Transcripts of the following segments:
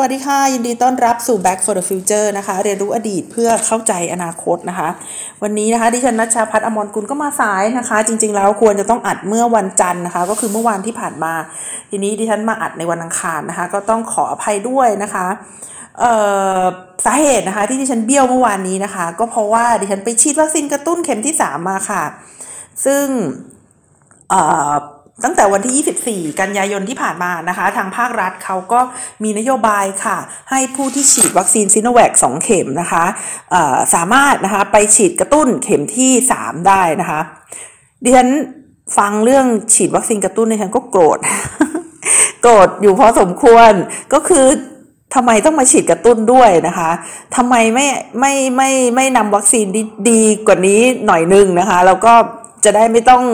สวัสดีค่ะ ยินดีต้อนรับสู่ Back for the Future นะคะ เรียนรู้อดีตเพื่อเข้าใจอนาคตนะคะ วันนี้นะคะดิฉันนัชชาพัฒน์อมรกุลก็มาสายนะคะ จริง ๆ แล้วควรจะต้องอัดเมื่อวันจันทร์นะคะ ก็คือเมื่อวานที่ผ่านมา ทีนี้ดิฉันมาอัดในวันอังคารนะคะ ก็ต้องขออภัยด้วยนะคะสาเหตุนะคะ ที่ดิฉันเบี้ยวเมื่อวานนี้นะคะ ก็เพราะว่าดิฉันไปฉีดวัคซีนกระตุ้นเข็มที่3มาค่ะ ซึ่ง ตั้งแต่วันที่ 24 กันยายนที่ผ่านมานะคะ ทางภาครัฐเขาก็มีนโยบายค่ะ ให้ผู้ที่ฉีดวัคซีนซิโนแวค2เข็มนะคะสามารถนะคะไปฉีดกระตุ้นเข็มที่ 3 ได้นะคะดิฉันฟังเรื่องฉีดวัคซีนกระตุ้นดิฉันก็โกรธ โกรธอยู่พอสมควรก็คือทำไมต้องมาฉีดกระตุ้นด้วยนะคะทำไมไม่ไม่ไม่ไม่นำวัคซีนดีดีกว่านี้หน่อยนึงนะคะ แล้วก็จะได้ไม่ต้อง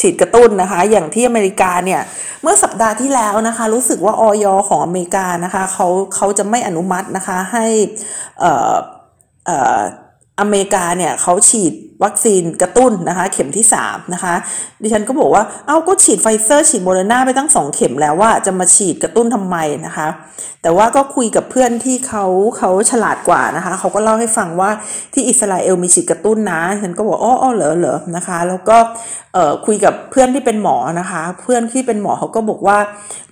ฉีดกระตุ้นนะคะ อย่างที่อเมริกาเนี่ย เมื่อสัปดาห์ที่แล้วนะคะ รู้สึกว่าอย.ของอเมริกานะคะเขาเขาจะไม่อนุมัตินะคะให้เอ่อเอ่ออเมริกาเนี่ยเขาฉีดวัคซีนกระตุ้นนะคะ เข็มที่3นะคะ ดิฉันก็บอกว่าอ้าวก็ฉีดไฟเซอร์ฉีดโมเดอร์นาไปตั้ง 2 เข็มแล้วว่าจะมาฉีดกระตุ้นทำไมนะคะ แต่ว่าก็คุยกับเพื่อนที่เขาเขาฉลาดกว่านะคะ เขาก็เล่าให้ฟังว่าที่อิสราเอลมีฉีดกระตุ้นนะ ฉันก็บอกอ๋อเหรอเหรอนะคะ แล้วก็เอ่อคุยกับเพื่อนที่เป็นหมอนะคะ เพื่อนที่เป็นหมอเขาก็บอกว่า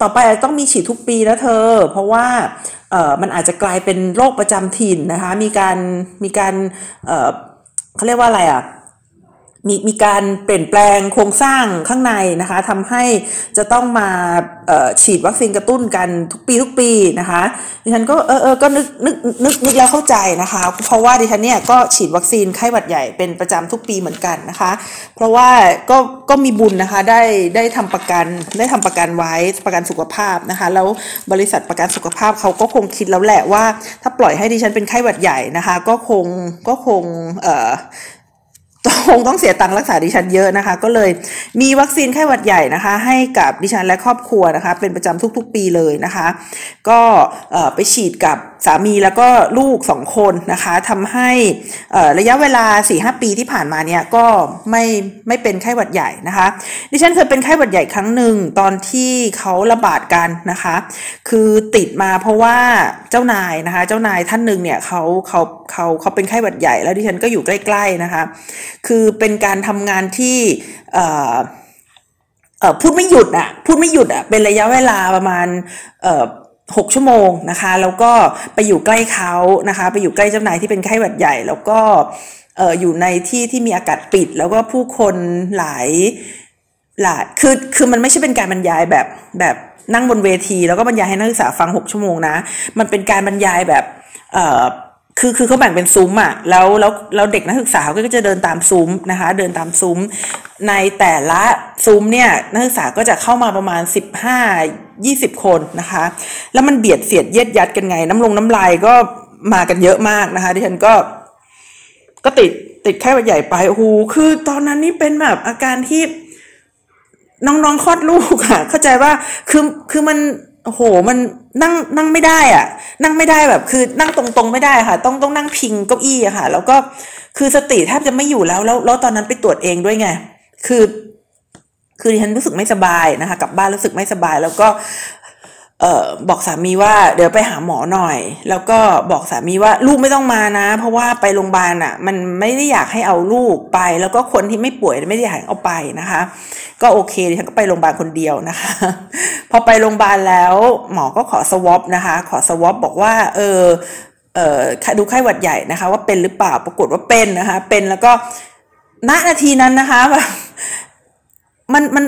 ต่อไปต้องมีฉีดทุกปีนะเธอ เพราะว่าเอ่อมันอาจจะกลายเป็นโรคประจำถิ่นนะคะ มีการมีการเอ่อเขาเรียกว่าอะไรอะ่ะ มีมีการเปลี่ยนแปลงโครงสร้างข้างในนะคะทำให้จะต้องมาฉีดวัคซีนกระตุ้นกันทุกปีทุกปีนะคะดิฉันก็เออเออก็นึกนึกนึกนึกแล้วเข้าใจนะคะ เพราะว่าดิฉันเนี่ยก็ฉีดวัคซีนไข้หวัดใหญ่เป็นประจำทุกปีเหมือนกันนะคะ เพราะว่าก็ก็มีบุญนะคะได้ได้ทำประกันได้ทำประกันไว้ประกันสุขภาพนะคะแล้วบริษัทประกันสุขภาพเขาก็คงคิดแล้วแหละว่า ถ้าปล่อยให้ดิฉันเป็นไข้หวัดใหญ่นะคะ ก็คงก็คงเอ่อ คงต้องเสียตังค์รักษาดิฉันเยอะนะคะ ก็เลยมีวัคซีนไข้หวัดใหญ่นะคะ ให้กับดิฉันและครอบครัวนะคะ เป็นประจำทุกๆ ปีเลยนะคะ ก็ไปฉีดกับ สามีแล้วก็ลูกสองคนนะคะทำให้ระยะเวลา4ีหปีที่ผ่านมาเนี่ยก็ไม่ไม่เป็นไข้หวัดใหญ่นะคะ ดิฉันเคยเป็นไข้หวัดใหญ่ครั้งหนึ่งตอนที่เขาระบาดกันนะคะ คือติดมาเพราะว่าเจ้านายนะคะ เจ้านายท่านหนึ่งเนี่ยเขาเขาเขาเขาเป็นไข้หวัดใหญ่ แล้วดิฉันก็อยู่ใกล้ๆนะคะ คือเป็นการทำงานที่พูดไม่หยุดอะพูดไม่หยุดอะเป็นระยะเวลาประมาณ เอ่อหกชั่วโมงนะคะแล้วก็ไปอยู่ใกล้เขานะคะ ไปอยู่ใกล้เจ้านายที่เป็นไข้หวัดใหญ่ แล้วก็อออยู่ในที่ที่มีอากาศปิด แล้วก็ผู้คนหลายหลายคือคือมันไม่ใช่เป็นการบรรยายแบบแบบนั่งบนเวที แล้วก็บรรยายให้นักศึกษาฟังหกชั่วโมงนะ มันเป็นการบรรยายแบบเออคือคือเขาแบ่งเป็นซุ้มอะแล้วแล้วแล้วเด็กนักศึกษาก็จะเดินตามซุ้มนะคะ เดินตามซุ้ม ในแต่ละซุ้มเนี่ยนักศึกษาก็จะเข้ามาประมาณ 15 20 คนนะคะ แล้วมันเบียดเสียดเย็ดยัดกันไง น้ำลงน้ำลายก็มากันเยอะมากนะคะที่ฉันก็ก็ติดติดไข้หวัดใหญ่ไปโอ้โหคือตอนนั้นนี่เป็นแบบอาการที่น้องๆคลอดลูกอะเข้าใจว่าคือคือมันโอ้โหมันนั่งนั่งไม่ได้อะนั่งไม่ได้แบบคือนั่งตรงๆไม่ได้ค่ะ ต้องต้องนั่งพิงเก้าอี้อะค่ะ แล้วก็คือสติแทบจะไม่อยู่แล้วแล้วแล้วตอนนั้นไปตรวจเองด้วยไง คือ คือดิฉันรู้สึกไม่สบายนะคะกลับบ้านรู้สึกไม่สบาย แล้วก็เออบอกสามีว่าเดี๋ยวไปหาหมอหน่อย แล้วก็บอกสามีว่าลูกไม่ต้องมานะ เพราะว่าไปโรงพยาบาลอะ มันไม่ได้อยากให้เอาลูกไป แล้วก็คนที่ไม่ป่วยไม่ได้อยากเอาไปนะคะ ก็โอเคดิฉันก็ไปโรงพยาบาลคนเดียวนะคะ พอไปโรงพยาบาลแล้ว หมอก็ขอสวอปนะคะ ขอสวอปบอกว่า เออเออดูไข้หวัดใหญ่นะคะ ว่าเป็นหรือเปล่าปรากฏว่าเป็นนะคะ เป็นแล้วก็ณนาทีนั้นนะคะแบบ มันมัน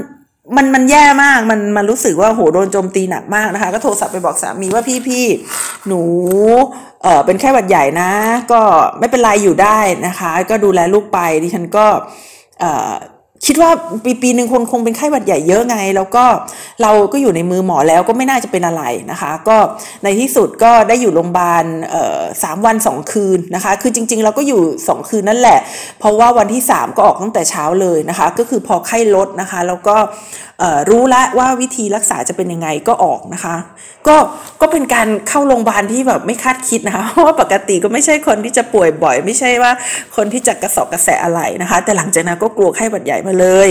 มันมันแย่มาก มันมันรู้สึกว่าโหโดนโจมตีหนักมากนะคะ ก็โทรศัพท์ไปบอกสามีว่าพี่พี่หนูเออเป็นแค่หวัดใหญ่นะ ก็ไม่เป็นไรอยู่ได้นะคะ ก็ดูแลลูกไปดิฉันก็เออ คิดว่าปีปีหนึ่งคนคงเป็นไข้หวัดใหญ่เยอะไง แล้วก็เราก็อยู่ในมือหมอแล้วก็ไม่น่าจะเป็นอะไรนะคะ ก็ในที่สุดก็ได้อยู่โรงพยาบาลสามวันสองคืนนะคะ คือจริง ๆ เราก็อยู่สองคืนนั่นแหละ เพราะว่าวันที่สามก็ออกตั้งแต่เช้าเลยนะคะ ก็คือพอไข้ลดนะคะ แล้วก็ รู้แล้วว่าวิธีรักษาจะเป็นยังไงก็ออกนะคะ ก็ก็เป็นการเข้าโรงพยาบาลที่แบบไม่คาดคิดนะคะเพราะว่าปกติก็ไม่ใช่คนที่จะป่วยบ่อย ไม่ใช่ว่าคนที่จะกระสอบกระแสอะไรนะคะ แต่หลังจากนั้นก็กลัวไข้หวัดใหญ่มาเลย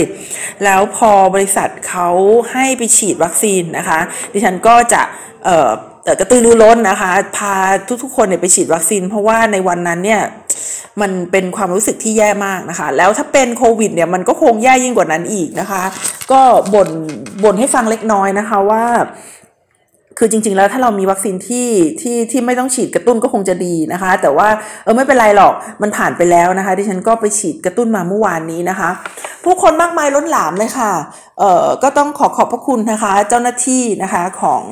แล้วพอบริษัทเขาให้ไปฉีดวัคซีนนะคะ ดิฉันก็จะ กระตือรือร้นนะคะ พาทุกๆคนเนี่ยไปฉีดวัคซีน เพราะว่าในวันนั้นเนี่ยมันเป็นความรู้สึกที่แย่มากนะคะ แล้วถ้าเป็นโควิดเนี่ยมันก็คงแย่ยิ่งกว่านั้นอีกนะคะ ก็บ่นบ่นให้ฟังเล็กน้อยนะคะว่า คือจริง ๆ แล้วถ้าเรามีวัคซีนที่ที่ที่ไม่ต้องฉีดกระตุ้นก็คงจะดีนะคะ แต่ว่าเออไม่เป็นไรหรอกมันผ่านไปแล้วนะคะที่ฉันก็ไปฉีดกระตุ้นมาเมื่อวานนี้นะคะ ผู้คนมากมายล้นหลามเลยค่ะเอ่อก็ต้องขอขอบพระคุณนะคะ เจ้าหน้าที่นะคะของ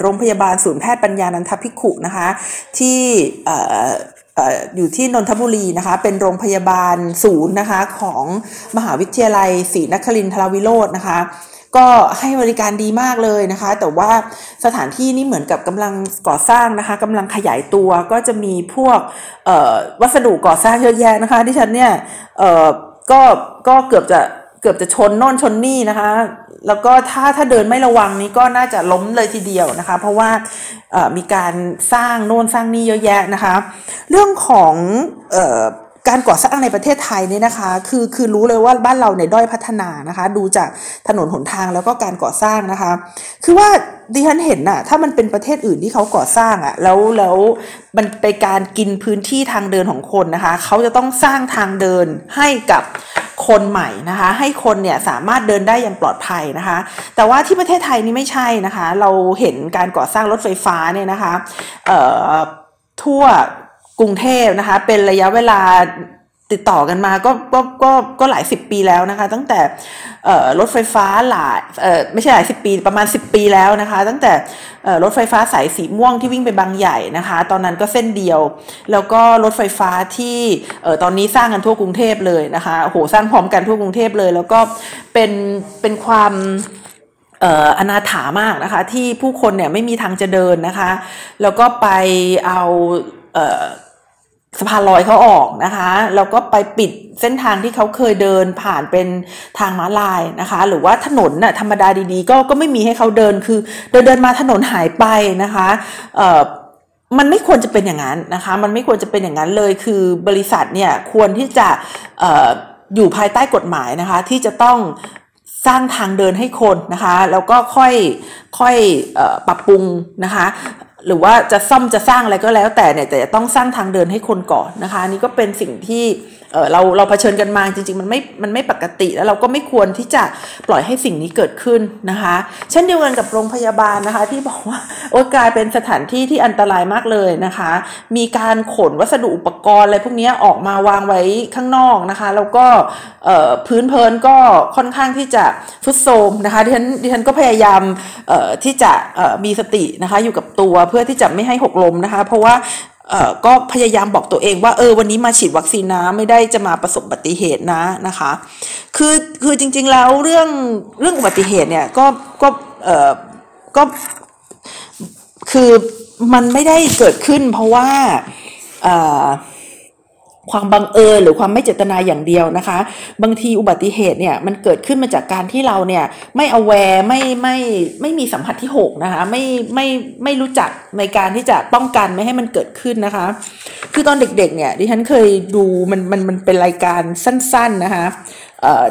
โรงพยาบาลศูนย์แพทย์ปัญญานันทพิขุนะคะ ที่อยู่ที่นนทบุรีนะคะ เป็นโรงพยาบาลศูนย์นะคะของมหาวิทยาลัยศรีนครินทรวิโรจน์นะคะ ก็ให้บริการดีมากเลยนะคะ แต่ว่าสถานที่นี่เหมือนกับกำลังก่อสร้างนะคะกำลังขยายตัวก็จะมีพวกวัสดุก่อสร้างเยอะแยะนะคะที่ฉันเนี่ยก็ก็เกือบจะเกือบจะชนโน่นชนนี่นะคะ แล้วก็ถ้าถ้าเดินไม่ระวังนี้ก็น่าจะล้มเลยทีเดียวนะคะ เพราะว่ามีการสร้างโน่นสร้างนี่เยอะแยะนะคะ เรื่องของ การก่อสร้างในประเทศไทยเนี่ยนะคะ คือคือรู้เลยว่าบ้านเราในด้อยพัฒนานะคะ ดูจากถนนหนทางแล้วก็การก่อสร้างนะคะ คือว่าดิฉันเห็นน่ะ ถ้ามันเป็นประเทศอื่นที่เขาก่อสร้างอะ่ะ แล้วแล้วมันไปการกินพื้นที่ทางเดินของคนนะคะ เขาจะต้องสร้างทางเดินให้กับคนใหม่นะคะ ให้คนเนี่ยสามารถเดินได้อย่างปลอดภัยนะคะ แต่ว่าที่ประเทศไทยนี่ไม่ใช่นะคะ เราเห็นการก่อสร้างรถไฟฟ้าเนี่ยนะคะ เอ่อทั่ว กรุงเทพนะคะ เป็นระยะเวลาติดต่อกันมาก็ก็ก็ก็หลายสิบปีแล้วนะคะ ตั้งแต่รถไฟฟ้าหลายไม่ใช่หลายสิบปีประมาณ 10 ปีแล้วนะคะ ตั้งแต่รถไฟฟ้าสายสีม่วงที่วิ่งไปบางใหญ่นะคะ ตอนนั้นก็เส้นเดียว แล้วก็รถไฟฟ้าที่ตอนนี้สร้างกันทั่วกรุงเทพเลยนะคะโหสร้างพร้อมกันทั่วกรุงเทพเลย แล้วก็เป็นเป็นความอนาถามากนะคะ ที่ผู้คนเนี่ยไม่มีทางจะเดินนะคะ แล้วก็ไปเอา สะพานลอยเขาออกนะคะแล้วก็ไปปิดเส้นทางที่เขาเคยเดินผ่านเป็นทางม้าลายนะคะ หรือว่าถนนน่ะธรรมดาดีๆ ก็ก็ไม่มีให้เขาเดินคือเดินเดินมาถนนหายไปนะคะเอ่อมันไม่ควรจะเป็นอย่างนั้นนะคะ มันไม่ควรจะเป็นอย่างนั้นเลยคือบริษัทเนี่ยควรที่จะอออยู่ภายใต้กฎหมายนะคะ ที่จะต้องสร้างทางเดินให้คนนะคะ แล้วก็ค่อยค่อยปรับปรุงนะคะ หรือว่าจะซ่อมจะสร้างอะไรก็แล้วแต่เนี่ยแต่จะต้องสร้างทางเดินให้คนก่อนนะคะนี่ก็เป็นสิ่งที่เเราเราเผชิญกันมาจริงๆ มันไม่มันไม่ปกติแล้วเราก็ไม่ควรที่จะปล่อยให้สิ่งนี้เกิดขึ้นนะคะ เช่นเดียวกันกับโรงพยาบาลนะคะ ที่บอกว่า โอ้กลายเป็นสถานที่ที่อันตรายมากเลยนะคะ มีการขนวัสดุอุปกรณ์อะไรพวกนี้ออกมาวางไว้ข้างนอกนะคะ แล้วก็พื้นเพลินก็ค่อนข้างที่จะฟุดโซมนะคะดิฉันดิฉันก็พยายามที่จะมีสตินะคะอยู่กับตัวเพื่อที่จะไม่ให้หกล้มนะคะ เพราะว่าก็พยายามบอกตัวเองว่าเออวันนี้มาฉีดวัคซีนนะไม่ได้จะมาประสบอุบัติเหตุนะนะคะ คือคือจริงๆแล้วเรื่องเรื่องอุบัติเหตุเนี่ยก็ก็เออก็ คือมันไม่ได้เกิดขึ้น เพราะว่าความบังเอิญหรือความไม่เจตนาอย่างเดียวนะคะ บางทีอุบัติเหตุเนี่ยมันเกิดขึ้นมาจากการที่เราเนี่ยไม่อาแวไม่ไม่ไม่มีสัมผัสที่6นะคะไม่ไม่ไม่รู้จักในการที่จะป้องกันไม่ให้มันเกิดขึ้นนะคะ คือตอนเด็กๆเนี่ยดิฉันเคยดูมันมันมันเป็นรายการสั้นๆนะคะ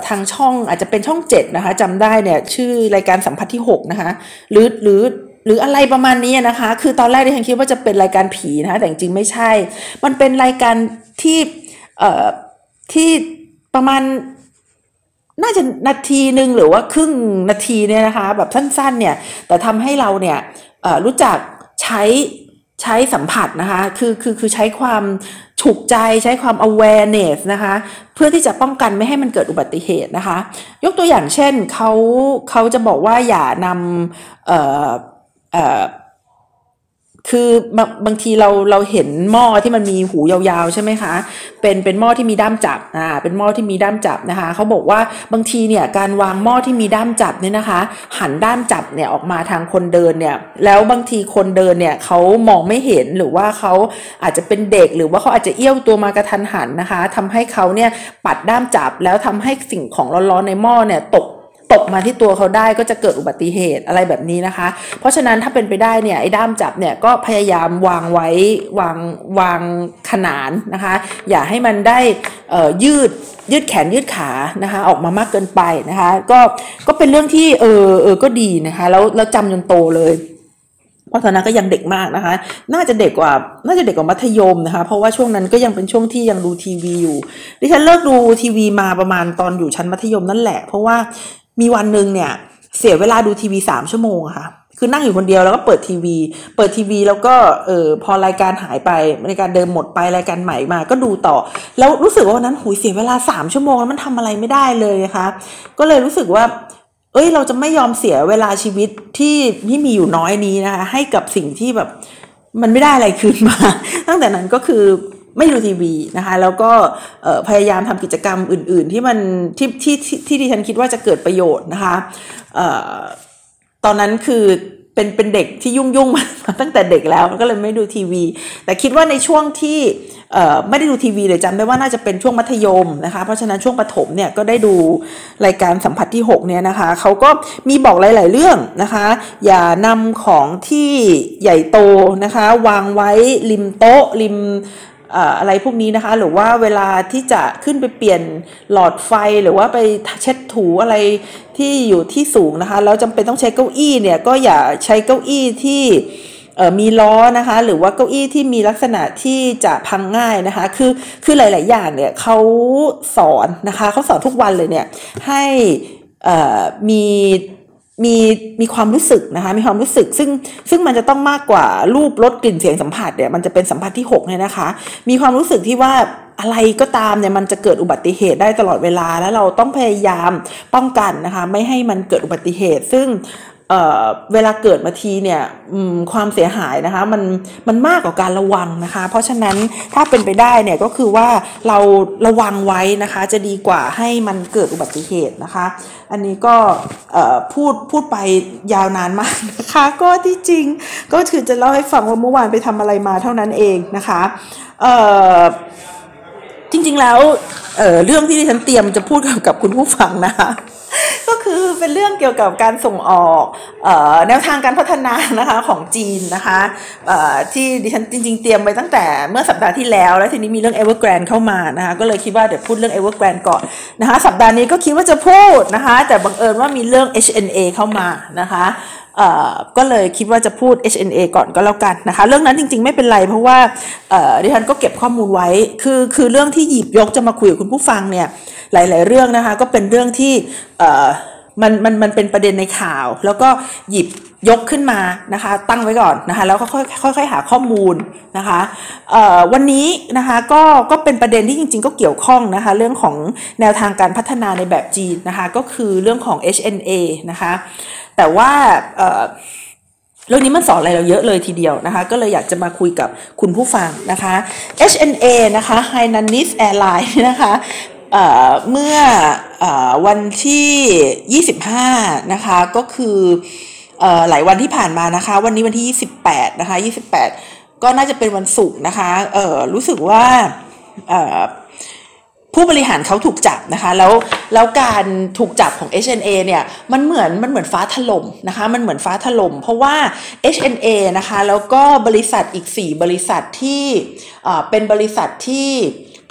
ทางช่องอาจจะเป็นช่อง 7 นะคะจำได้เนี่ยชื่อรายการสัมผัสที่ 6 นะคะหรือหรือ หรืออะไรประมาณนี้นะคะ คือตอนแรกดิฉันคิดว่าจะเป็นรายการผีนะคะแต่จริงไม่ใช่ มันเป็นรายการที่เอ่อที่ประมาณน่าจะนาทีหนึ่งหรือว่าครึ่งนาทีเนี่ยนะคะ แบบสั้นๆเนี่ย แต่ทำให้เราเนี่ยรู้จักใช้ใช้สัมผัสนะคะ คือคือคือใช้ความฉุกใจใช้ความ awareness นะคะ เพื่อที่จะป้องกันไม่ให้มันเกิดอุบัติเหตุนะคะ ยกตัวอย่างเช่นเขาเขาจะบอกว่าอย่านำเอ่อ เอ่อคือบางทีเราเราเห็นหม้อที่มันมีหูยาวๆใช่ไหมคะ เป็นเป็นหม้อที่มีด้ามจับอ่าเป็นหม้อที่มีด้ามจับนะคะเขาบอกว่าบางทีเนี่ยการวางหม้อที่มีด้ามจับเนี่ยนะคะ หันด้ามจับเนี่ยออกมาทางคนเดินเนี่ยแล้วบางทีคนเดินเนี่ยเขามองไม่เห็นหรือว่าเขาอาจจะเป็นเด็กหรือว่าเขาอาจจะเอี้ยวตัวมากระทันหันนะคะทำให้เขาเนี่ยปัดด้ามจับแล้วทำให้สิ่งของร้อนๆในหม้อเนี่ยตก ตกมาที่ตัวเขาได้ก็จะเกิดอุบัติเหตุอะไรแบบนี้นะคะ เพราะฉะนั้นถ้าเป็นไปได้เนี่ยไอ้ด้ามจับเนี่ยก็พยายามวางไว้วางวางขนานนะคะ อย่าให้มันได้ยืดยืดแขนยืดขานะคะออกมามากเกินไปนะคะก็ก็เป็นเรื่องที่เออเออก็ดีนะคะแล้วแล้วจำจนโตเลยพราะตอนนั้นก็ยังเด็กมากนะคะ น่าจะเด็กกว่า น่าจะเด็กกว่ามัธยมนะคะ เพราะว่าช่วงนั้นก็ยังเป็นช่วงที่ยังดูทีวีอยู่ ดิฉันเลิกดูทีวีมาประมาณตอนอยู่ชั้นมัธยมนั่นแหละ เพราะว่า มีวันหนึ่งเนี่ย เสียเวลาดูทีวีสามชั่วโมงค่ะ คือนั่งอยู่คนเดียวแล้วก็เปิดทีวี เปิดทีวีแล้วก็เออพอรายการหายไปรายการเดิมหมดไปรายการใหม่มาก็ดูต่อ แล้วรู้สึกว่าวันนั้นหุยเสียเวลาสามชั่วโมงแล้วมันทำอะไรไม่ได้เลยนะคะ ก็เลยรู้สึกว่า เอ้ยเราจะไม่ยอมเสียเวลาชีวิตที่ที่มีอยู่น้อยนี้นะคะให้กับสิ่งที่แบบมันไม่ได้อะไรคืนมา ตั้งแต่นั้นก็คือ ไม่ดูทีวีนะคะ แล้วก็พยายามทำกิจกรรมอื่น ๆ ที่มันที่ที่ที่ที่ฉันคิดว่าจะเกิดประโยชน์นะคะตอนนั้นคือเป็นเป็นเด็กที่ยุ่งยุ่งมาตั้งแต่เด็กแล้วก็เลยไม่ดูทีวี แต่คิดว่าในช่วงที่ไม่ได้ดูทีวีเลยจำได้ว่าน่าจะเป็นช่วงมัธยมนะคะ เพราะฉะนั้นช่วงประถมเนี่ยก็ได้ดูรายการสัมผัสที่ 6 เนี่ยนะคะเขาก็มีบอกหลาย ๆ เรื่องนะคะ อย่านำของที่ใหญ่โตนะคะ วางไว้ริมโต๊ะริม อะไรพวกนี้นะคะ หรือว่าเวลาที่จะขึ้นไปเปลี่ยนหลอดไฟหรือว่าไปเช็ดถูอะไรที่อยู่ที่สูงนะคะแล้วจำเป็นต้องใช้เก้าอี้เนี่ยก็อย่าใช้เก้าอี้ที่มีล้อนะคะ หรือว่าเก้าอี้ที่มีลักษณะที่จะพังง่ายนะคะ คือคือหลาย ๆ อย่างเนี่ยเขาสอนนะคะเขาสอนทุกวันเลยเนี่ยให้มี มีมีความรู้สึกนะคะมีความรู้สึกซึ่งซึ่งมันจะต้องมากกว่ารูปรสกลิ่นเสียงสัมผัสเนี่ยมันจะเป็นสัมผัสที่6เนี่ยนะคะ มีความรู้สึกที่ว่าอะไรก็ตามเนี่ยมันจะเกิดอุบัติเหตุได้ตลอดเวลา แล้วเราต้องพยายามป้องกันนะคะ ไม่ให้มันเกิดอุบัติเหตุ ซึ่ง เเวลาเกิดมาทีเนี่ยความเสียหายนะคะมันมันมากกว่าการระวังนะคะ เพราะฉะนั้นถ้าเป็นไปได้เนี่ยก็คือว่าเราระวังไว้นะคะจะดีกว่าให้มันเกิดอุบัติเหตุนะคะ อันนี้ก็พูดพูดไปยาวนานมากนะคะก็ที่จริงก็คือจะเล่าให้ฟังว่าเมื่อวานไปทำอะไรมาเท่านั้นเองนะคะจริงๆแล้วเเรื่องที่ดิฉันเตรียมจะพูดกับคุณผู้ฟังนะคะ ก็คือเป็นเรื่องเกี่ยวกับการส่งออกออแนวทางการพัฒนานะคะของจีนนะคะที่ดิฉันจริง ๆ เตรียมไว้ตั้งแต่เมื่อสัปดาห์ที่แล้ว แล้วทีนี้มีเรื่อง Evergrande เข้ามานะคะก็เลยคิดว่าเดี๋ยวพูดเรื่อง Evergrande ก่อนนะคะสัปดาห์นี้ก็คิดว่าจะพูดนะคะแต่บังเอิญว่ามีเรื่อง HNA เข้ามานะคะ ก็เลยคิดว่าจะพูด HNA ก่อนก็แล้วกันนะคะ เรื่องนั้นจริงๆไม่เป็นไรเพราะว่าดิฉันก็เก็บข้อมูลไว้ คือคือเรื่องที่หยิบยกจะมาคุยกับคุณผู้ฟังเนี่ยหลาย ๆ เรื่องนะคะก็เป็นเรื่องที่ มันมันมันเป็นประเด็นในข่าว แล้วก็หยิบยกขึ้นมานะคะ ตั้งไว้ก่อนนะคะ แล้วก็ค่อยค่อยหาข้อมูลนะคะวันนี้นะคะก็ก็เป็นประเด็นที่จริง ๆ ก็เกี่ยวข้องนะคะ เรื่องของแนวทางการพัฒนาในแบบจีนนะคะ ก็คือเรื่องของ HNA นะคะ แต่ว่าเรื่องนี้มันสอนอะไรเราเยอะเลยทีเดียวนะคะ ก็เลยอยากจะมาคุยกับคุณผู้ฟังนะคะ HNA นะคะ Hainanese Airline นะคะ เมื่ออวันที่ 25 นะคะก็คือหลายวันที่ผ่านมานะคะ วันนี้วันที่ 28 นะคะ 28 ก็น่าจะเป็นวันศุกร์นะคะรู้สึกว่าผู้บริหารเขาถูกจับนะคะแล้วแล้วการถูกจับของ HNA เนี่ยมันเหมือนมันเหมือนฟ้าถล่มนะคะมันเหมือนฟ้าถล่มเพราะว่า HNA นะคะแล้วก็บริษัทอีก 4 บริษัทที่เป็นบริษัทที่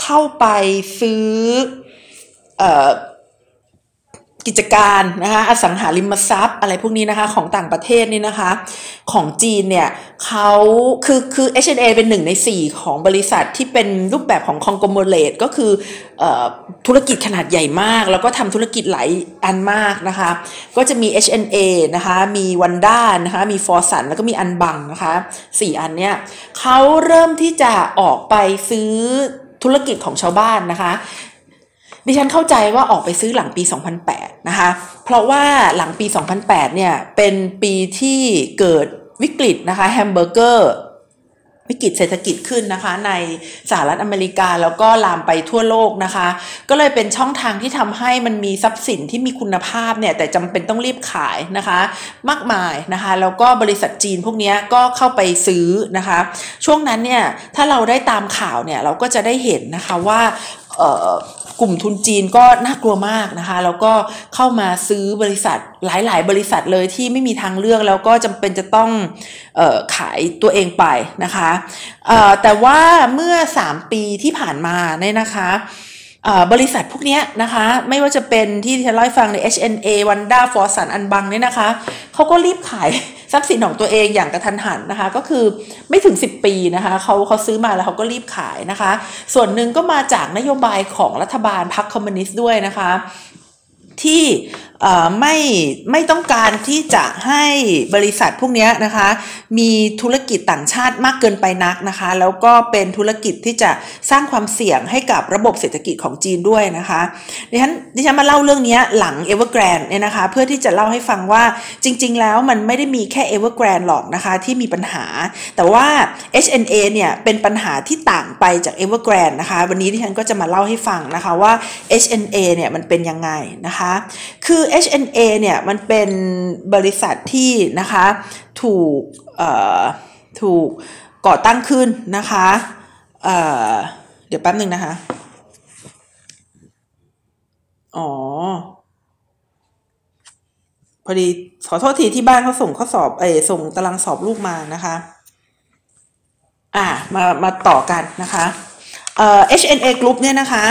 เข้าไปซื้อกิจการนะคะอสังหาริมทรัพย์ อะไรพวกนี้นะคะของต่างประเทศนี่นะคะ ของจีนเนี่ยเขาคือคือ H&A เป็นหนึ่งใน 4 ของบริษัทที่เป็นรูปแบบของคองโกโมเลตก็คืออธุรกิจขนาดใหญ่มาก แล้วก็ทำธุรกิจหลายอันมากนะคะ ก็จะมี HNA นะคะมี Wanda นะคะมี Fosun แล้วก็มี Anbang นะคะ 4 อันเนี้ยเขาเริ่มที่จะออกไปซื้อ ธุรกิจของชาวบ้านนะคะ ดิฉันเข้าใจว่าออกไปซื้อหลังปี 2008 นะคะ เพราะว่าหลังปี 2008 เนี่ย เป็นปีที่เกิดวิกฤตนะคะแฮมเบอร์เกอร์ วิกฤตเศรษฐกิจขึ้นนะคะ ในสหรัฐอเมริกาแล้วก็ลามไปทั่วโลกนะคะ ก็เลยเป็นช่องทางที่ทำให้มันมีทรัพย์สินที่มีคุณภาพเนี่ย แต่จำเป็นต้องรีบขายนะคะ มากมายนะคะ แล้วก็บริษัทจีนพวกนี้ก็เข้าไปซื้อนะคะ ช่วงนั้นเนี่ย ถ้าเราได้ตามข่าวเนี่ย เราก็จะได้เห็นนะคะว่า กลุ่มทุนจีนก็น่ากลัวมากนะคะ แล้วก็เข้ามาซื้อบริษัทหลาย ๆ บริษัทเลยที่ไม่มีทางเลือกแล้วก็จำเป็นจะต้องออขายตัวเองไปนะคะแต่ว่าเมื่อ 3 ปีที่ผ่านมาเนี่ยนะคะ บริษัทพวกนี้นะคะ ไม่ว่าจะเป็นที่ที่ฉันเล่าให้ฟังใน HNA Wanda f o r s u n อันบังเนี่ยนะคะเขาก็รีบขายทรัพย์สินของตัวเองอย่างกระทันหันนะคะ ก็คือไม่ถึง 10 ปีนะคะเขาเขาซื้อมาแล้วเขาก็รีบขายนะคะ ส่วนหนึ่งก็มาจากนโยบายของรัฐบาลพรรคคอมมิวนิสต์ด้วยนะคะที่ไม่ไม่ต้องการที่จะให้บริษัทพวกนี้นะคะ มีธุรกิจต่างชาติมากเกินไปนักนะคะ แล้วก็เป็นธุรกิจที่จะสร้างความเสี่ยงให้กับระบบเศรษฐกิจของจีนด้วยนะคะดิฉันดิฉันมาเล่าเรื่องนี้หลัง Evergrande เนี่ยนะคะ เพื่อที่จะเล่าให้ฟังว่าจริง ๆ แล้วมันไม่ได้มีแค่ Evergrande หรอกนะคะ ที่มีปัญหา แต่ว่า HNA เนี่ยเป็นปัญหาที่ต่างไปจาก Evergrande นะคะ วันนี้ดิฉันก็จะมาเล่าให้ฟังนะคะว่า HNA เนี่ยมันเป็นยังไงนะคะ คือ HNA เนี่ยมันเป็นบริษัทที่นะคะถูกถูกก่อตั้งขึ้นนะคะเเดี๋ยวแป๊บหนึ่งนะคะ อ๋อ พอดีขอโทษทีที่บ้านเขาส่งข้อสอบเอส่งตารางสอบลูกมานะคะ อ่ามามาต่อกันนะคะเอ่อ HNA Group เนี่ยนะคะ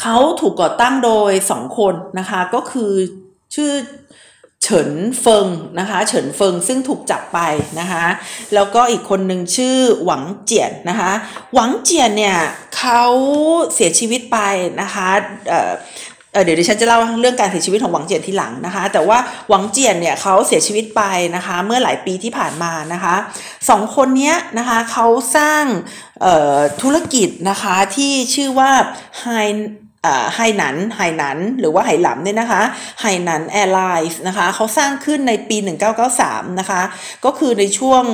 เขาถูกก่อตั้งโดยสองคนนะคะก็คือชื่อเฉินเฟิงนะคะเฉินเฟิงซึ่งถูกจับไปนะคะแล้วก็อีกคนหนึ่งชื่อหวังเจียนนะคะหวังเจียนเนี่ยเขาเสียชีวิตไปนะคะเเดี๋ยวดิฉันจะเล่าเรื่องการเสียชีวิตของหวังเจียนทีหลังนะคะ แต่ว่าหวังเจียนเนี่ยเขาเสียชีวิตไปนะคะ เมื่อหลายปีที่ผ่านมานะคะสองคนนี้นะคะเขาสร้าง ธุรกิจนะคะที่ชื่อว่าไฮไฮหนันไฮหนันหรือว่าไหหลำเนี่ยนะคะ Hainan Airlines นะคะเขาสร้างขึ้นในปี 1993 นะคะ ก็คือในช่วง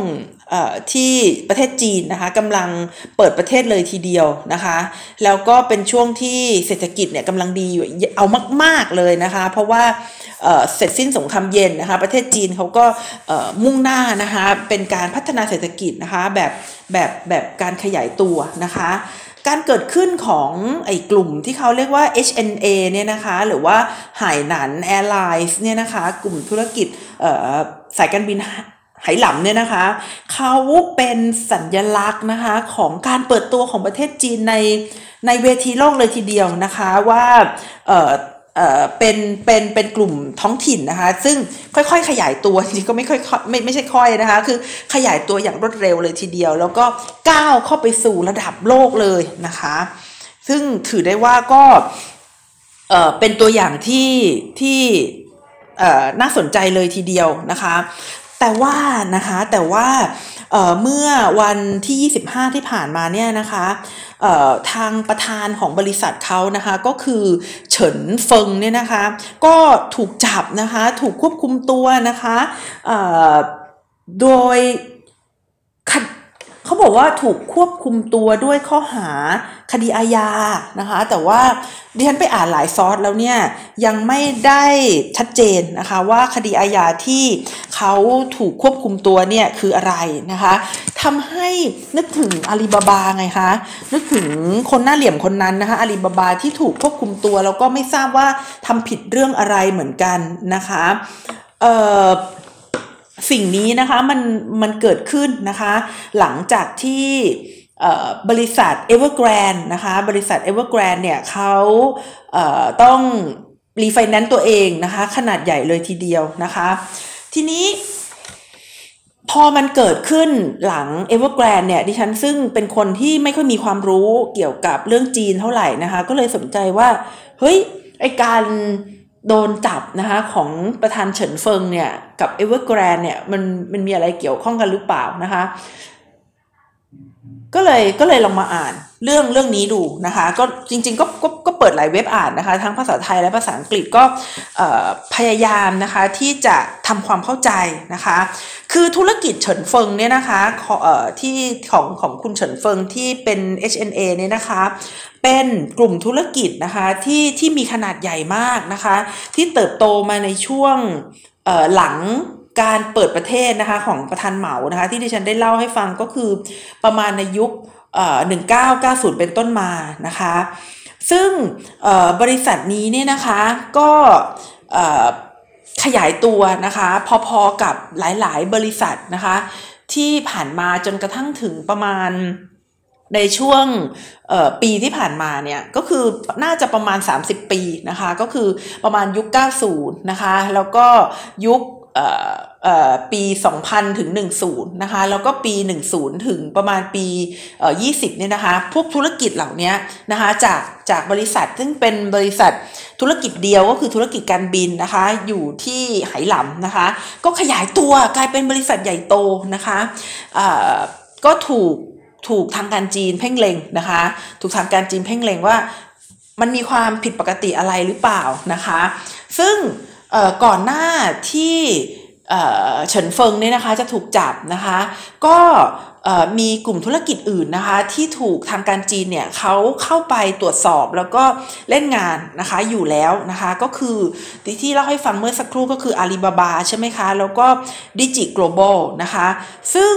ที่ประเทศจีนนะคะกำลังเปิดประเทศเลยทีเดียวนะคะ แล้วก็เป็นช่วงที่เศรษฐกิจเนี่ยกำลังดีอยู่เอามาก ๆเลยนะคะ เพราะว่าเสร็จสิ้นสงครามเย็นนะคะ ประเทศจีนเขาก็มุ่งหน้านะคะเป็นการพัฒนาเศรษฐกิจนะคะแบบแบบแบบการขยายตัวนะคะการเกิดขึ้นของไอ้กลุ่มที่เขาเรียกว่า HNA เนี่ยนะคะ หรือว่าหายหนันแอร์ไลน์เนี่ยนะคะ กลุ่มธุรกิจสายการบิน ไหหลำเนี่ยนะคะ เขาเป็นสัญญลักษณ์นะคะของการเปิดตัวของประเทศจีนในในเวทีโลกเลยทีเดียวนะคะว่าเออเป็นเป็นเป็นกลุ่มท้องถิ่นนะคะ ซึ่งค่อยๆ ขยายตัวจริงก็ไม่ค่อยไม่ไม่ใช่ค่อยนะคะ คือขยายตัวอย่างรวดเร็วเลยทีเดียว แล้วก็ก้าวเข้าไปสู่ระดับโลกเลยนะคะ ซึ่งถือได้ว่าก็เอเป็นตัวอย่างที่ที่น่าสนใจเลยทีเดียวนะคะ แต่ว่านะคะแต่ว่าเมื่อวันที่ 25 ที่ผ่านมาเนี่ยนะคะทางประธานของบริษัทเขานะคะก็คือเฉินเฟิงเนี่ยนะคะก็ถูกจับนะคะถูกควบคุมตัวนะคะโดยเขาบอกว่าถูกควบคุมตัวด้วยข้อหาคดีอาญานะคะ แต่ว่าดิฉันไปอ่านหลายซอสแล้วเนี่ยยังไม่ได้ชัดเจนนะคะว่าคดีอาญาที่ เขาถูกควบคุมตัวเนี่ยคืออะไรนะคะทำให้นึกถึงอาลีบาบาไงคะนึกถึงคนหน้าเหลี่ยมคนนั้นนะคะอาลีบาบาที่ถูกควบคุมตัวแล้วก็ไม่ทราบว่าทำผิดเรื่องอะไรเหมือนกันนะคะเอ่อสิ่งนี้นะคะมันมันเกิดขึ้นนะคะหลังจากที่บริษัท Evergrande นะคะบริษัท Evergrande เนี่ยเขาต้องรีไฟแนนซ์ตัวเองนะคะขนาดใหญ่เลยทีเดียวนะคะ ทีนี้พอมันเกิดขึ้นหลัง Evergrande เนี่ยดิฉันซึ่งเป็นคนที่ไม่ค่อยมีความรู้เกี่ยวกับเรื่องจีนเท่าไหร่นะคะ ก็เลยสนใจว่า เฮ้ย ไอ้การโดนจับนะคะของประธานเฉินเฟิงเนี่ย กับเอเวอร์แกรนเนี่ยมันมันมีอะไรเกี่ยวข้องกันหรือเปล่านะคะ ก็เลยก็เลยลองมาอ่านเรื่องเรื่องนี้ดูนะคะ ก็จริง ๆ ก็ ก็ก็เปิดหลายเว็บอ่านนะคะ ทั้งภาษาไทยและภาษาอังกฤษก็พยายามนะคะที่จะทำความเข้าใจนะคะ คือธุรกิจเฉินเฟิงเนี่ยนะคะที่ของของคุณเฉินเฟิงที่เป็น HNA เนี่ยนะคะเป็นกลุ่มธุรกิจนะคะที่ที่มีขนาดใหญ่มากนะคะ ที่เติบโตมาในช่วงหลังการเปิดประเทศนะคะของประธานเหมานะคะที่ดิฉันได้เล่าให้ฟังก็คือประมาณในยุค 1990 เป็นต้นมานะคะ ซึ่งบริษัทนี้เนี่ยนะคะก็ขยายตัวนะคะพอๆกับหลายๆบริษัทนะคะที่ผ่านมาจนกระทั่งถึงประมาณในช่วงปีที่ผ่านมาเนี่ยก็คือน่าจะประมาณ 30 ปีนะคะก็คือประมาณยุค 90 นะคะแล้วก็ยุค ปี 2000 ถึง 10 นะคะ แล้วก็ปี 10 ถึงประมาณปี 20 เนี่ยนะคะ พวกธุรกิจเหล่านี้นะคะ จากจากบริษัทซึ่งเป็นบริษัทธุรกิจเดียวก็คือธุรกิจการบินนะคะ อยู่ที่ไหหลำนะคะ ก็ขยายตัวกลายเป็นบริษัทใหญ่โตนะคะก็ถูกถูกทางการจีนเพ่งเล็งนะคะ ถูกทางการจีนเพ่งเล็งว่ามันมีความผิดปกติอะไรหรือเปล่านะคะ ซึ่งก่อนหน้าที่ เฉินเฟิงเนี่ยนะคะจะถูกจับนะคะ ก็มีกลุ่มธุรกิจอื่นนะคะที่ถูกทางการจีนเนี่ยเขาเข้าไปตรวจสอบแล้วก็เล่นงานนะคะอยู่แล้วนะคะก็คือที่ที่เล่าให้ฟังเมื่อสักครู่ก็คืออาลีบาบาใช่ไหมคะ แล้วก็ดิจิ global นะคะ ซึ่ง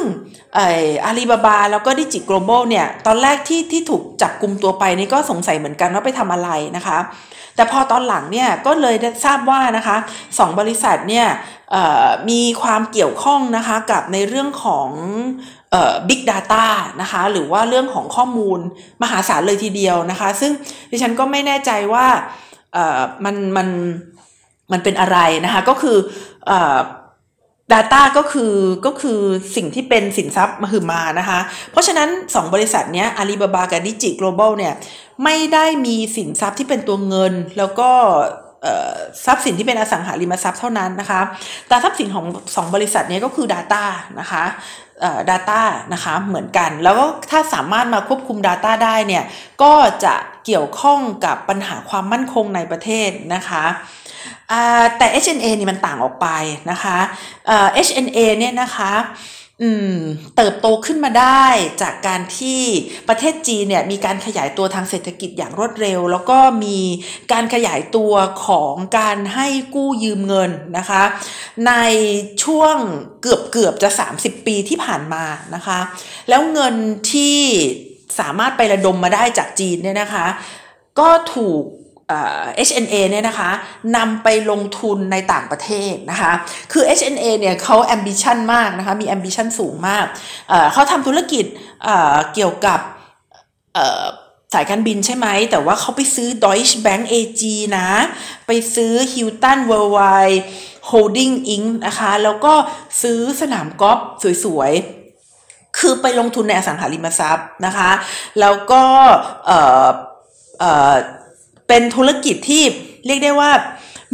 อาลีบาบาแล้วก็ดิจิ global เนี่ยตอนแรกที่ที่ถูกจับกลุ่มตัวไปนี่ก็สงสัยเหมือนกันว่าไปทำอะไรนะคะ แต่พอตอนหลังเนี่ยก็เลยทราบว่านะคะสองบริษัทเนี่ยมีความเกี่ยวข้องนะคะกับในเรื่องของบิ๊กดาต้านะคะหรือว่าเรื่องของข้อมูลมหาศาลเลยทีเดียวนะคะ ซึ่งดิฉันก็ไม่แน่ใจว่ามันมันมันเป็นอะไรนะคะก็คือ Data ก็คือก็คือสิ่งที่เป็นสินทรัพย์มหึมานะคะ เพราะฉะนั้น 2 บริษัทนี้อาลีบาบากับดิจิ global เนี่ยไม่ได้มีสินทรัพย์ที่เป็นตัวเงิน แล้วก็ทรัพย์สินที่เป็นอสังหาริมทรัพย์เท่านั้นนะคะ แต่ทรัพย์สินของสองบริษัทนี้ก็คือ Data นะคะ Data นะคะเหมือนกัน แล้วก็ถ้าสามารถมาควบคุม Data ได้เนี่ยก็จะเกี่ยวข้องกับปัญหาความมั่นคงในประเทศนะคะแต่ HNA นี่มันต่างออกไปนะคะ HNA เนี่ยนะคะ เติบโตขึ้นมาได้จากการที่ประเทศจีนเนี่ยมีการขยายตัวทางเศรษฐกิจอย่างรวดเร็ว แล้วก็มีการขยายตัวของการให้กู้ยืมเงินนะคะ ในช่วงเกือบเกือบจะ 30 ปีที่ผ่านมานะคะ แล้วเงินที่สามารถไประดมมาได้จากจีนเนี่ยนะคะ ก็ถูก HNA เนี่ยนะคะนำไปลงทุนในต่างประเทศนะคะ คือ HNA เนี่ยเขา ambition มากนะคะ มี ambition สูงมากเขาทำธุรกิจเกี่ยวกับสายการบินใช่ไหม แต่ว่าเขาไปซื้อ Deutsche Bank AG นะ ไปซื้อ Hilton Worldwide Holding Inc. นะคะ แล้วก็ซื้อสนามกอล์ฟสวยๆ คือไปลงทุนในอสังหาริมทรัพย์นะคะ แล้วก็เป็นธุรกิจที่เรียกได้ว่า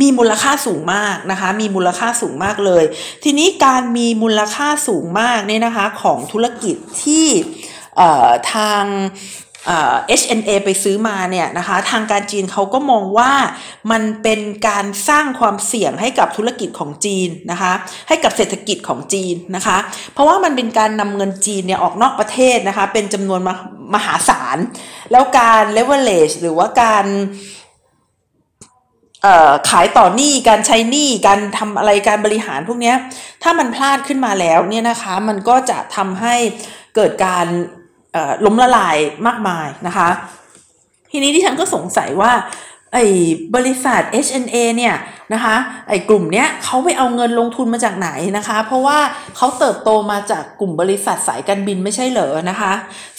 มีมูลค่าสูงมากนะคะ มีมูลค่าสูงมากเลย ทีนี้การมีมูลค่าสูงมากเนี่ยนะคะของธุรกิจที่ทาง HNA ไปซื้อมาเนี่ยนะคะทางการจีนเขาก็มองว่ามันเป็นการสร้างความเสี่ยงให้กับธุรกิจของจีนนะคะให้กับเศรษฐกิจของจีนนะคะ เพราะว่ามันเป็นการนำเงินจีนเนี่ยออกนอกประเทศนะคะเป็นจำนวนมมหาศาล แล้วการ leverage หรือว่าการขายต่อหนี้การใช้หนี้การทำอะไรการบริหารพวกนี้ถ้ามันพลาดขึ้นมาแล้วเนี่ยนะคะมันก็จะทำให้เกิดการ ล้มละลายมากมายนะคะ ทีนี้ที่ฉันก็สงสัยว่าไอ้บริษัท HNA เนี่ยนะคะไอ้กลุ่มเนี้ยเขาไปเอาเงินลงทุนมาจากไหนนะคะ เพราะว่าเขาเติบโตมาจากกลุ่มบริษัทสายการบินไม่ใช่เหรอนะคะ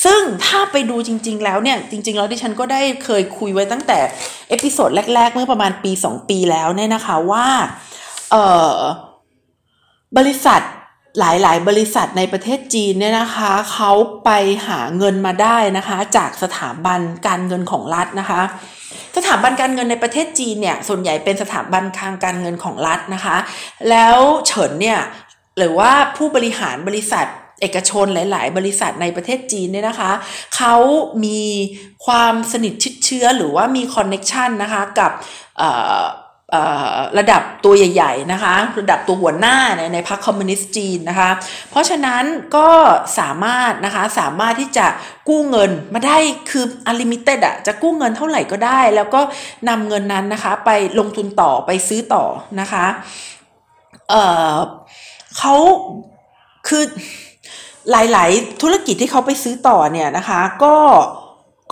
ซึ่งถ้าไปดูจริง ๆ แล้วเนี่ยจริง ๆ แล้วดิฉันก็ได้เคยคุยไว้ตั้งแต่ episode แรก ๆ เมื่อประมาณปี 2 ปีแล้วเนี่ยนะคะว่าเออบริษัท หลายๆ บริษัทในประเทศจีนเนี่ยนะคะเขาไปหาเงินมาได้นะคะ จากสถาบันการเงินของรัฐนะคะ สถาบันการเงินในประเทศจีนเนี่ยส่วนใหญ่เป็นสถาบันทางการเงินของรัฐนะคะ แล้วเฉินเนี่ยหรือว่าผู้บริหารบริษัทเอกชนหลาย ๆ บริษัทในประเทศจีนเนี่ยนะคะ เขามีความสนิทชิดเชื้อหรือว่ามี connection นะคะกับ ระดับตัวใหญ่ ๆ นะคะ ระดับตัวหัวหน้าในในพรรคคอมมิวนิสต์จีนนะคะ เพราะฉะนั้นก็สามารถนะคะสามารถที่จะกู้เงินมาได้คือ unlimited อะจะกู้เงินเท่าไหร่ก็ได้ แล้วก็นำเงินนั้นนะคะ ไปลงทุนต่อไปซื้อต่อนะคะเเขาคือหลาย ๆ ธุรกิจที่เขาไปซื้อต่อเนี่ยนะคะ ก็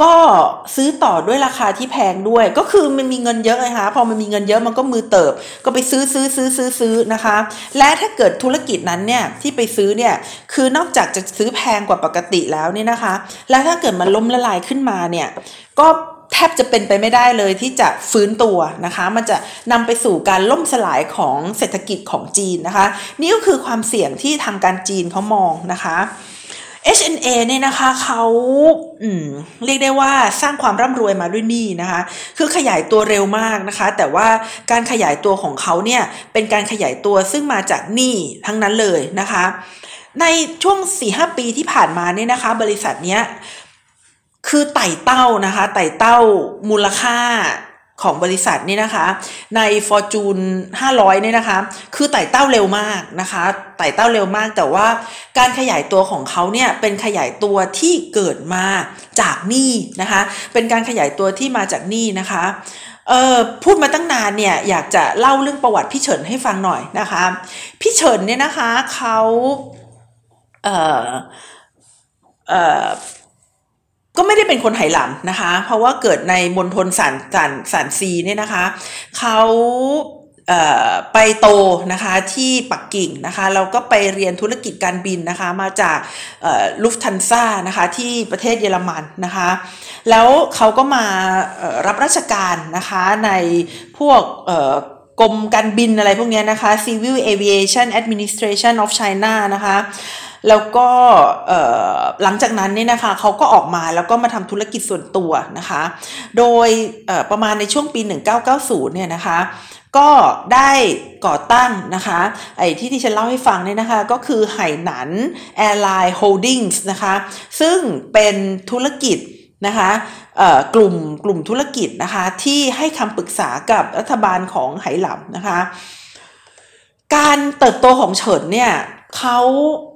ก็ซื้อต่อด้วยราคาที่แพงด้วย ก็คือมันมีเงินเยอะไงคะพอมันมีเงินเยอะมันก็มือเติบ ก็ไปซื้อซื้อซื้อซื้อซื้อนะคะ และถ้าเกิดธุรกิจนั้นเนี่ยที่ไปซื้อเนี่ยคือนอกจากจะซื้อแพงกว่าปกติแล้วเนี่ยนะคะ แล้วถ้าเกิดมันล้มละลายขึ้นมาเนี่ยก็แทบจะเป็นไปไม่ได้เลยที่จะฟื้นตัวนะคะ มันจะนำไปสู่การล่มสลายของเศรษฐกิจของจีนนะคะ นี่ก็คือความเสี่ยงที่ทางการจีนเขามองนะคะ HNA เนี่ยนะคะเขาเรียกได้ว่าสร้างความร่ำรวยมาด้วยหนี้นะคะ คือขยายตัวเร็วมากนะคะ แต่ว่าการขยายตัวของเขาเนี่ยเป็นการขยายตัวซึ่งมาจากหนี้ทั้งนั้นเลยนะคะ ในช่วง 4-5 ปีที่ผ่านมาเนี่ยนะคะ บริษัทเนี้ยคือไต่เต้านะคะ ไต่เต้ามูลค่า ของบริษัทนี่นะคะ ใน Fortune 500เนี่ยนะคะ คือไต่เต้าเร็วมากนะคะ ไต่เต้าเร็วมากแต่ว่าการขยายตัวของเขาเนี่ยเป็นขยายตัวที่เกิดมาจากหนี้นะคะ เป็นการขยายตัวที่มาจากหนี้นะคะเออพูดมาตั้งนานเนี่ยอยากจะเล่าเรื่องประวัติพี่เฉินให้ฟังหน่อยนะคะ พี่เฉินเนี่ยนะคะเขาเออเออ ก็ไม่ได้เป็นคนไหหลำนะคะ เพราะว่าเกิดในมณฑลสันสันสันซีเนี่ยนะคะเขาไปโตนะคะที่ปักกิ่งนะคะเราก็ไปเรียนธุรกิจการบินนะคะมาจากลุฟทันซ่านะคะที่ประเทศเยอรมันนะคะแล้วเขาก็มารับราชการนะคะในพวกกรมการบินอะไรพวกนี้นะคะ Civil Aviation Administration of China นะคะ แล้วก็หลังจากนั้นเนี่ยนะคะเขาก็ออกมาแล้วก็มาทำธุรกิจส่วนตัวนะคะ โดยประมาณในช่วงปี 1990 เนี่ยนะคะก็ได้ก่อตั้งนะคะ ไอ้ที่ดิฉันเล่าให้ฟังเนี่ยนะคะ ก็คือ Hainan Airlines Holdings นะคะ ซึ่งเป็นธุรกิจนะคะกลุ่มกลุ่มธุรกิจนะคะ ที่ให้คำปรึกษากับรัฐบาลของไหหลำนะคะ การเติบโตของเฉินเนี่ย เขา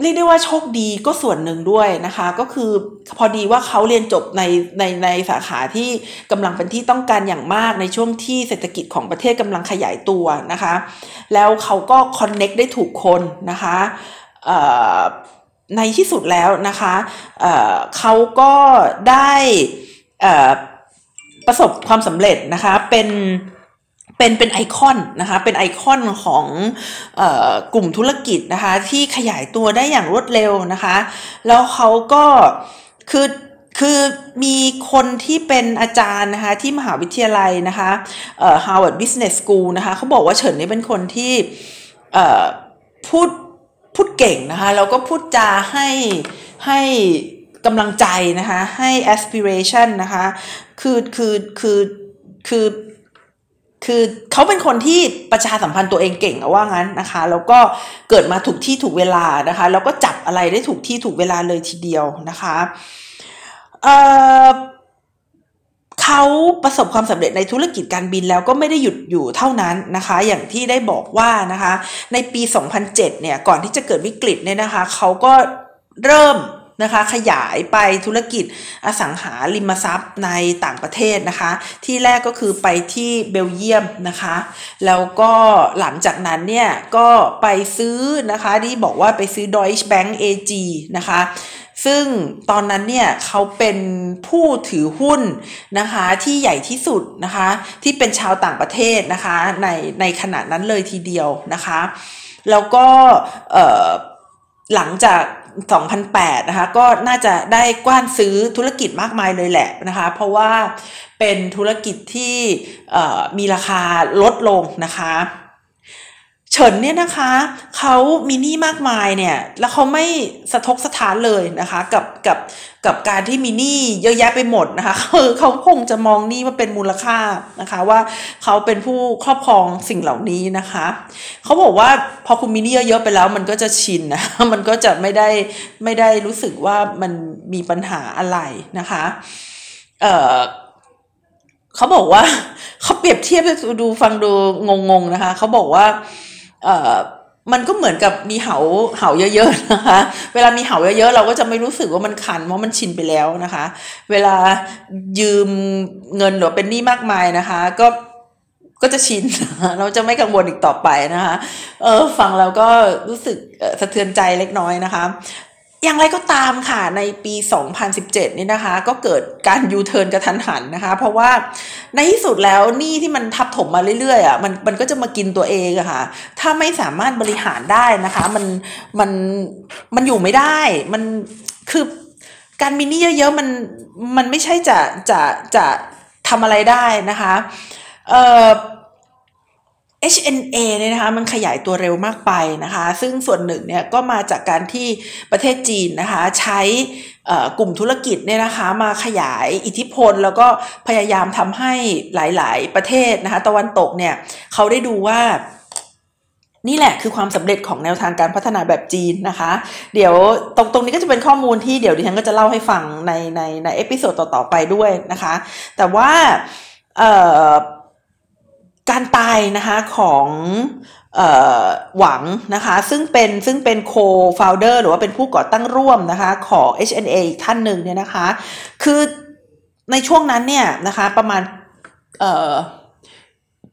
เรียกได้ว่าโชคดีก็ส่วนหนึ่งด้วยนะคะ ก็คือพอดีว่าเขาเรียนจบในในในสาขาที่กำลังเป็นที่ต้องการอย่างมากในช่วงที่เศรษฐกิจของประเทศกำลังขยายตัวนะคะ แล้วเขาก็คอนเน็กได้ถูกคนนะคะในที่สุดแล้วนะคะเเขาก็ได้ประสบความสำเร็จนะคะเป็น เป็นเป็นไอคอนนะคะ เป็นไอคอนของอกลุ่มธุรกิจนะคะ ที่ขยายตัวได้อย่างรวดเร็วนะคะ แล้วเขาก็คือคือมีคนที่เป็นอาจารย์นะคะที่มหาวิทยาลัยนะคะเอ่อ Harvard Business School นะคะเขาบอกว่าเฉินนี่เป็นคนที่เอ่อพูดพูดเก่งนะคะแล้วก็พูดจาให้ให้กำลังใจนะคะให้ aspiration นะคะคือคือคือคือ คือเขาเป็นคนที่ประชาสัมพันธ์ตัวเองเก่งว่างั้นนะคะ แล้วก็เกิดมาถูกที่ถูกเวลานะคะ แล้วก็จับอะไรได้ถูกที่ถูกเวลาเลยทีเดียวนะคะเเขาประสบความสำเร็จในธุรกิจการบินแล้วก็ไม่ได้หยุดอยู่เท่านั้นนะคะ อย่างที่ได้บอกว่านะคะ ในปี 2007 เนี่ย ก่อนที่จะเกิดวิกฤตเนี่ยนะคะ เขาก็เริ่ม นะคะขยายไปธุรกิจอสังหาริมทรัพย์ในต่างประเทศนะคะ ที่แรกก็คือไปที่เบลเยียมนะคะ แล้วก็หลังจากนั้นเนี่ยก็ไปซื้อนะคะที่บอกว่าไปซื้อ Deutsche Bank AG นะคะซึ่งตอนนั้นเนี่ยเขาเป็นผู้ถือหุ้นนะคะที่ใหญ่ที่สุดนะคะที่เป็นชาวต่างประเทศนะคะในในขณะนั้นเลยทีเดียวนะคะ แล้วก็หลังจาก 2008 นะคะ ก็น่าจะได้กว้านซื้อธุรกิจมากมายเลยแหละนะคะ เพราะว่าเป็นธุรกิจที่มีราคาลดลงนะคะ เฉินเนี่ยนะคะเขามีหนี้มากมายเนี่ยแล้วเขาไม่สะทกสะท้านเลยนะคะ กับกับกับการที่มีหนี้เยอะแยะไปหมดนะคะคือเขาคงจะมองหนี้ว่าเป็นมูลค่านะคะ ว่าเขาเป็นผู้ครอบครองสิ่งเหล่านี้นะคะเขาบอกว่าพอคุณมีหนี้เยอะๆไปแล้ว มันก็จะชินนะมันก็จะไม่ได้ไม่ได้รู้สึกว่ามันมีปัญหาอะไรนะคะเอ่อเขาบอกว่าเขาเปรียบเทียบดูฟังดูงงๆนะคะเขาบอกว่า เอ่อมันก็เหมือนกับมีเหาเหาเยอะๆนะคะ เวลามีเหาเยอะๆ เราก็จะไม่รู้สึกว่ามันคันเพราะมันชินไปแล้วนะคะ เวลายืมเงินหรือเป็นหนี้มากมายนะคะ ก็ก็จะชิน เราจะไม่กังวลอีกต่อไปนะคะ เออฟังเราก็รู้สึกสะเทือนใจเล็กน้อยนะคะ อย่างไรก็ตามค่ะในปี 2017 นี่นะคะ ก็เกิดการยูเทิร์นกระทันหันนะคะ เพราะว่าในที่สุดแล้วหนี้ที่มันทับถมมาเรื่อยๆอะมันมันก็จะมากินตัวเองอะค่ะ ถ้าไม่สามารถบริหารได้นะคะ มันมันมันอยู่ไม่ได้มันคือการมีหนี้เยอะๆมันมันไม่ใช่จะจะจะทำอะไรได้นะคะเอ่อ HNA เนี่ยนะคะมันขยายตัวเร็วมากไปนะคะ ซึ่งส่วนหนึ่งเนี่ยก็มาจากการที่ประเทศจีนนะคะใช้กลุ่มธุรกิจเนี่ยนะคะมาขยายอิทธิพล แล้วก็พยายามทำให้หลาย ๆ ประเทศนะคะตะวันตกเนี่ยเขาได้ดูว่านี่แหละคือความสำเร็จของแนวทางการพัฒนาแบบจีนนะคะ เดี๋ยวตรงตรงนี้ก็จะเป็นข้อมูลที่เดี๋ยวดิฉันก็จะเล่าให้ฟังในในใน episode ต่อ ๆ ไปด้วยนะคะ แต่ว่าเอ่อ การตายนะคะของหวังนะคะซึ่งเป็นซึ่งเป็น co-founder หรือว่าเป็นผู้ก่อตั้งร่วมนะคะของ HNA อีกท่านหนึ่งเนี่ยนะคะคือในช่วงนั้นเนี่ยนะคะประมาณ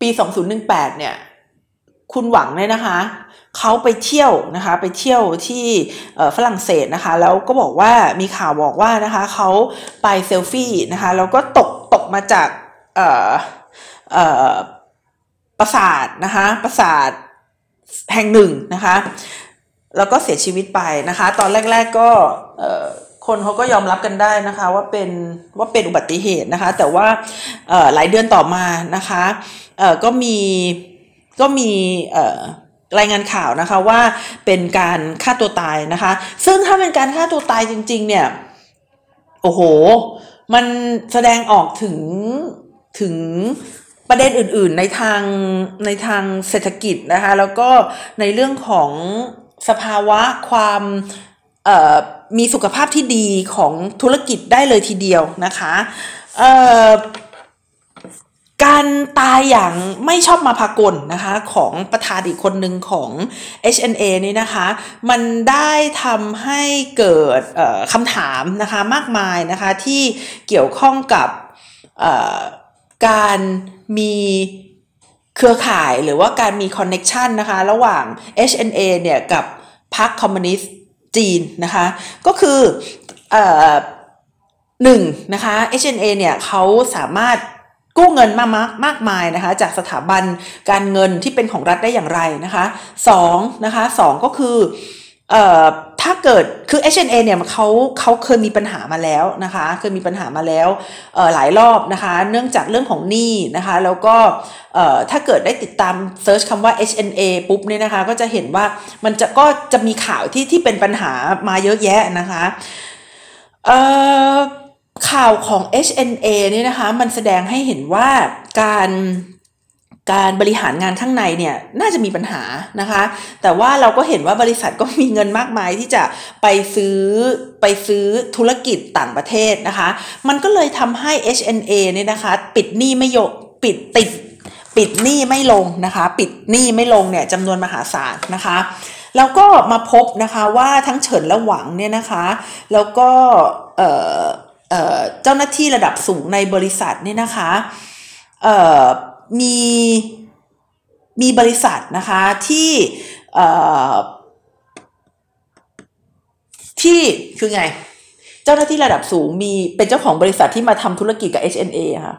ปี 2018เนี่ยคุณหวังเนี่ยนะคะเขาไปเที่ยวนะคะไปเที่ยวที่ฝรั่งเศสนะคะแล้วก็บอกว่ามีข่าวบอกว่านะคะเขาไปเซลฟี่นะคะแล้วก็ตกตกมาจาก ปราสาทนะคะปราสาทแห่งหนึ่งนะคะแล้วก็เสียชีวิตไปนะคะ ตอนแรก ๆก็คนเขาก็ยอมรับกันได้นะคะ ว่าเป็นว่าเป็นอุบัติเหตุนะคะ แต่ว่าหลายเดือนต่อมานะคะก็มีก็มีรายงานข่าวนะคะว่าเป็นการฆ่าตัวตายนะคะ ซึ่งถ้าเป็นการฆ่าตัวตายจริง ๆ เนี่ยโอ้โห มันแสดงออกถึงถึง ประเด็นอื่นๆในทางในทางเศรษฐกิจนะคะแล้วก็ในเรื่องของสภาวะความมีสุขภาพที่ดีของธุรกิจได้เลยทีเดียวนะคะการตายอย่างไม่ชอบมาพากลนะคะของประธานอีกคนหนึ่งของ HNA นี่นะคะ มันได้ทำให้เกิดคำถามนะคะมากมายนะคะที่เกี่ยวข้องกับ การมีเครือข่ายหรือว่าการมีคอนเน็ชันนะคะ ระหว่าง HNA เนี่ยกับพรรคคอมมิวนิสต์จีนนะคะ ก็คือหนึ่งนะคะ HNA เนี่ยเขาสามารถกู้เงินมากมากมายนะคะจากสถาบันการเงินที่เป็นของรัฐได้อย่างไรนะคะสองนะคะสองก็คือ เอ่อถ้าเกิดคือ H&A เนี่ยเขาเขาเคยมีปัญหามาแล้วนะคะเคยมีปัญหามาแล้วหลายรอบนะคะ เนื่องจากเรื่องของหนี้นะคะ แล้วก็ถ้าเกิดได้ติดตามเซิร์ชคำว่า H&A ปุ๊บเนี่ยนะคะ ก็จะเห็นว่ามันจะก็จะมีข่าวที่ที่เป็นปัญหามาเยอะแยะนะคะข่าวของ HNA นี่ยนะคะ มันแสดงให้เห็นว่าการ การบริหารงานข้างในเนี่ยน่าจะมีปัญหานะคะ แต่ว่าเราก็เห็นว่าบริษัทก็มีเงินมากมายที่จะไปซื้อไปซื้อธุรกิจต่างประเทศนะคะ มันก็เลยทำให้ HNA เนี่ยนะคะ ปิดหนี้ไม่ยกปิดติด ปิดหนี้ไม่ลงนะคะ ปิดหนี้ไม่ลงเนี่ยจำนวนมหาศาลนะคะแล้วก็มาพบนะคะว่าทั้งเฉินและหวังเนี่ยนะคะ แล้วก็เจ้าหน้าที่ระดับสูงในบริษัทเนี่ยนะคะ มีมีบริษัทนะคะที่ที่คือไง เจ้าหน้าที่ระดับสูงมีเป็นเจ้าของบริษัทที่มาทำธุรกิจกับ HNA ค่ะ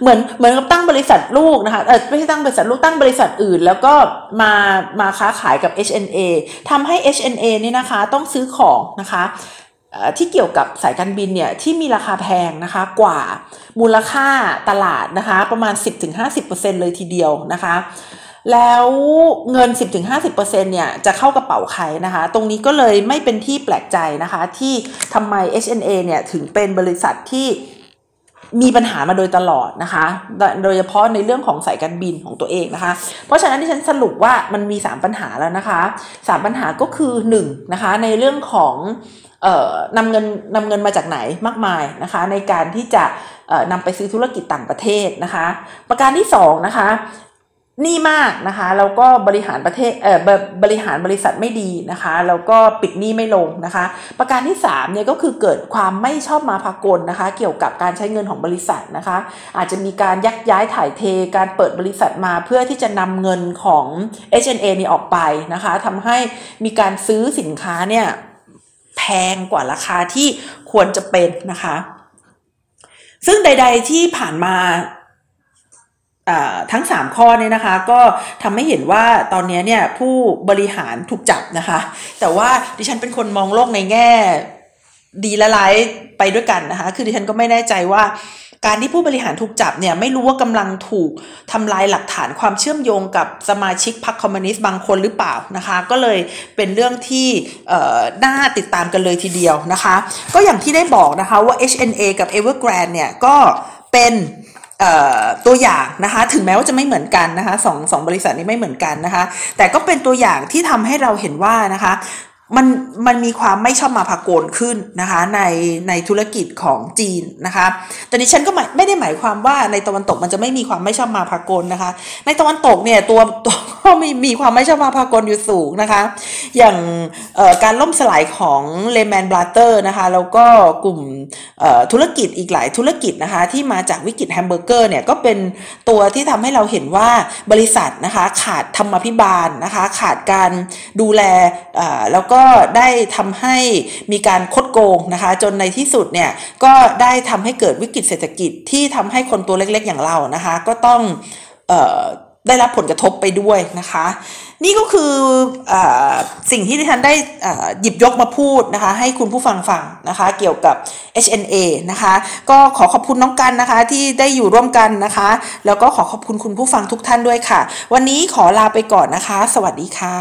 เหมือนเหมือนกับตั้งบริษัทลูกนะคะเออไม่ใช่ตั้งบริษัทลูกตั้งบริษัทอื่น แล้วก็มามาค้าขายกับ HNA ทำให้ HNA นี่ยนะคะ ต้องซื้อของนะคะ ที่เกี่ยวกับสายการบินเนี่ยที่มีราคาแพงนะคะกว่ามูลค่าตลาดนะคะประมาณ 10-50%เลยทีเดียวนะคะแล้วเงิน 10-50%เนี่ยจะเข้ากระเป๋าใครนะคะ ตรงนี้ก็เลยไม่เป็นที่แปลกใจนะคะ ที่ทำไม HNA เนี่ยถึงเป็นบริษัทที่ มีปัญหามาโดยตลอดนะคะ โดยเฉพาะในเรื่องของสายการบินของตัวเองนะคะ เพราะฉะนั้นที่ฉันสรุปว่ามันมี 3 ปัญหาแล้วนะคะ 3 ปัญหาก็คือ1นะคะในเรื่องของนำเงินนำเงินมาจากไหนมากมายนะคะ ในการที่จะนำไปซื้อธุรกิจต่างประเทศนะคะ ประการที่2นะคะ นี้มากนะคะแล้วก็บริหารประเทศเอ่อบริหารบริษัทไม่ดีนะคะแล้วก็ปิดหนี้ไม่ลงนะคะ ประการที่3เนี่ยก็คือเกิดความไม่ชอบมาพากลนะคะ เกี่ยวกับการใช้เงินของบริษัทนะคะ อาจจะมีการยักย้ายถ่ายเทการเปิดบริษัทมาเพื่อที่จะนำเงินของ H&A นี่ออกไปนะคะทำให้มีการซื้อสินค้าเนี่ยแพงกว่าราคาที่ควรจะเป็นนะคะ ซึ่งใด ๆที่ผ่านมา ทั้ง 3 ข้อเนี้นะคะ ก็ทำให้เห็นว่าตอนนี้เนี่ยผู้บริหารถูกจับนะคะ แต่ว่าดิฉันเป็นคนมองโลกในแง่ดีและร้ายไปด้วยกันนะคะ คือดิฉันก็ไม่แน่ใจว่าการที่ผู้บริหารถูกจับเนี่ยไม่รู้ว่ากำลังถูกทำลายหลักฐานความเชื่อมโยงกับสมาชิกพรรคคอมมิวนิสต์บางคนหรือเปล่านะคะ ก็เลยเป็นเรื่องที่น่าติดตามกันเลยทีเดียวนะคะ ก็อย่างที่ได้บอกนะคะว่า HNA กับ Evergrande เนี่ยก็เป็น ตัวอย่างนะคะถึงแม้ว่าจะไม่เหมือนกันนะคะสองสองบริษัทนี้ไม่เหมือนกันนะคะแต่ก็เป็นตัวอย่างที่ทำให้เราเห็นว่านะคะ มันมันมีความไม่ชอบมาพากลขึ้นนะคะในในธุรกิจของจีนนะคะแต่ดิฉันก็ไม่ไม่ได้หมายความว่าในตะวันตกมันจะไม่มีความไม่ชอบมาพากลนะคะ ในตะวันตกเนี่ยตัวตัวก็มีมีความไม่ชอบมาพากลอยู่สูงนะคะ อย่างการล่มสลายของ Lehman Brothers นะคะแล้วก็กลุ่มธุรกิจอีกหลายธุรกิจนะคะที่มาจากวิกฤตแฮมเบอร์เกอร์เนี่ยก็เป็นตัวที่ทำให้เราเห็นว่าบริษัทนะคะขาดธรรมาภิบาลนะคะขาดการดูแลแล้วก็ได้ทำให้มีการคดโกงนะคะ จนในที่สุดเนี่ยก็ได้ทำให้เกิดวิกฤตเศรษฐกิจที่ทำให้คนตัวเล็กๆอย่างเรานะคะ ก็ต้องออได้รับผลกระทบไปด้วยนะคะ นี่ก็คืออสิ่งที่ที่ฉันได้หยิบยกมาพูดนะคะ ให้คุณผู้ฟังฟังนะคะ เกี่ยวกับ HNA นะคะ ก็ขอขอบคุณน้องกันนะคะ ที่ได้อยู่ร่วมกันนะคะ แล้วก็ขอขอบคุณคุณผู้ฟังทุกท่านด้วยค่ะ วันนี้ขอลาไปก่อนนะคะ สวัสดีค่ะ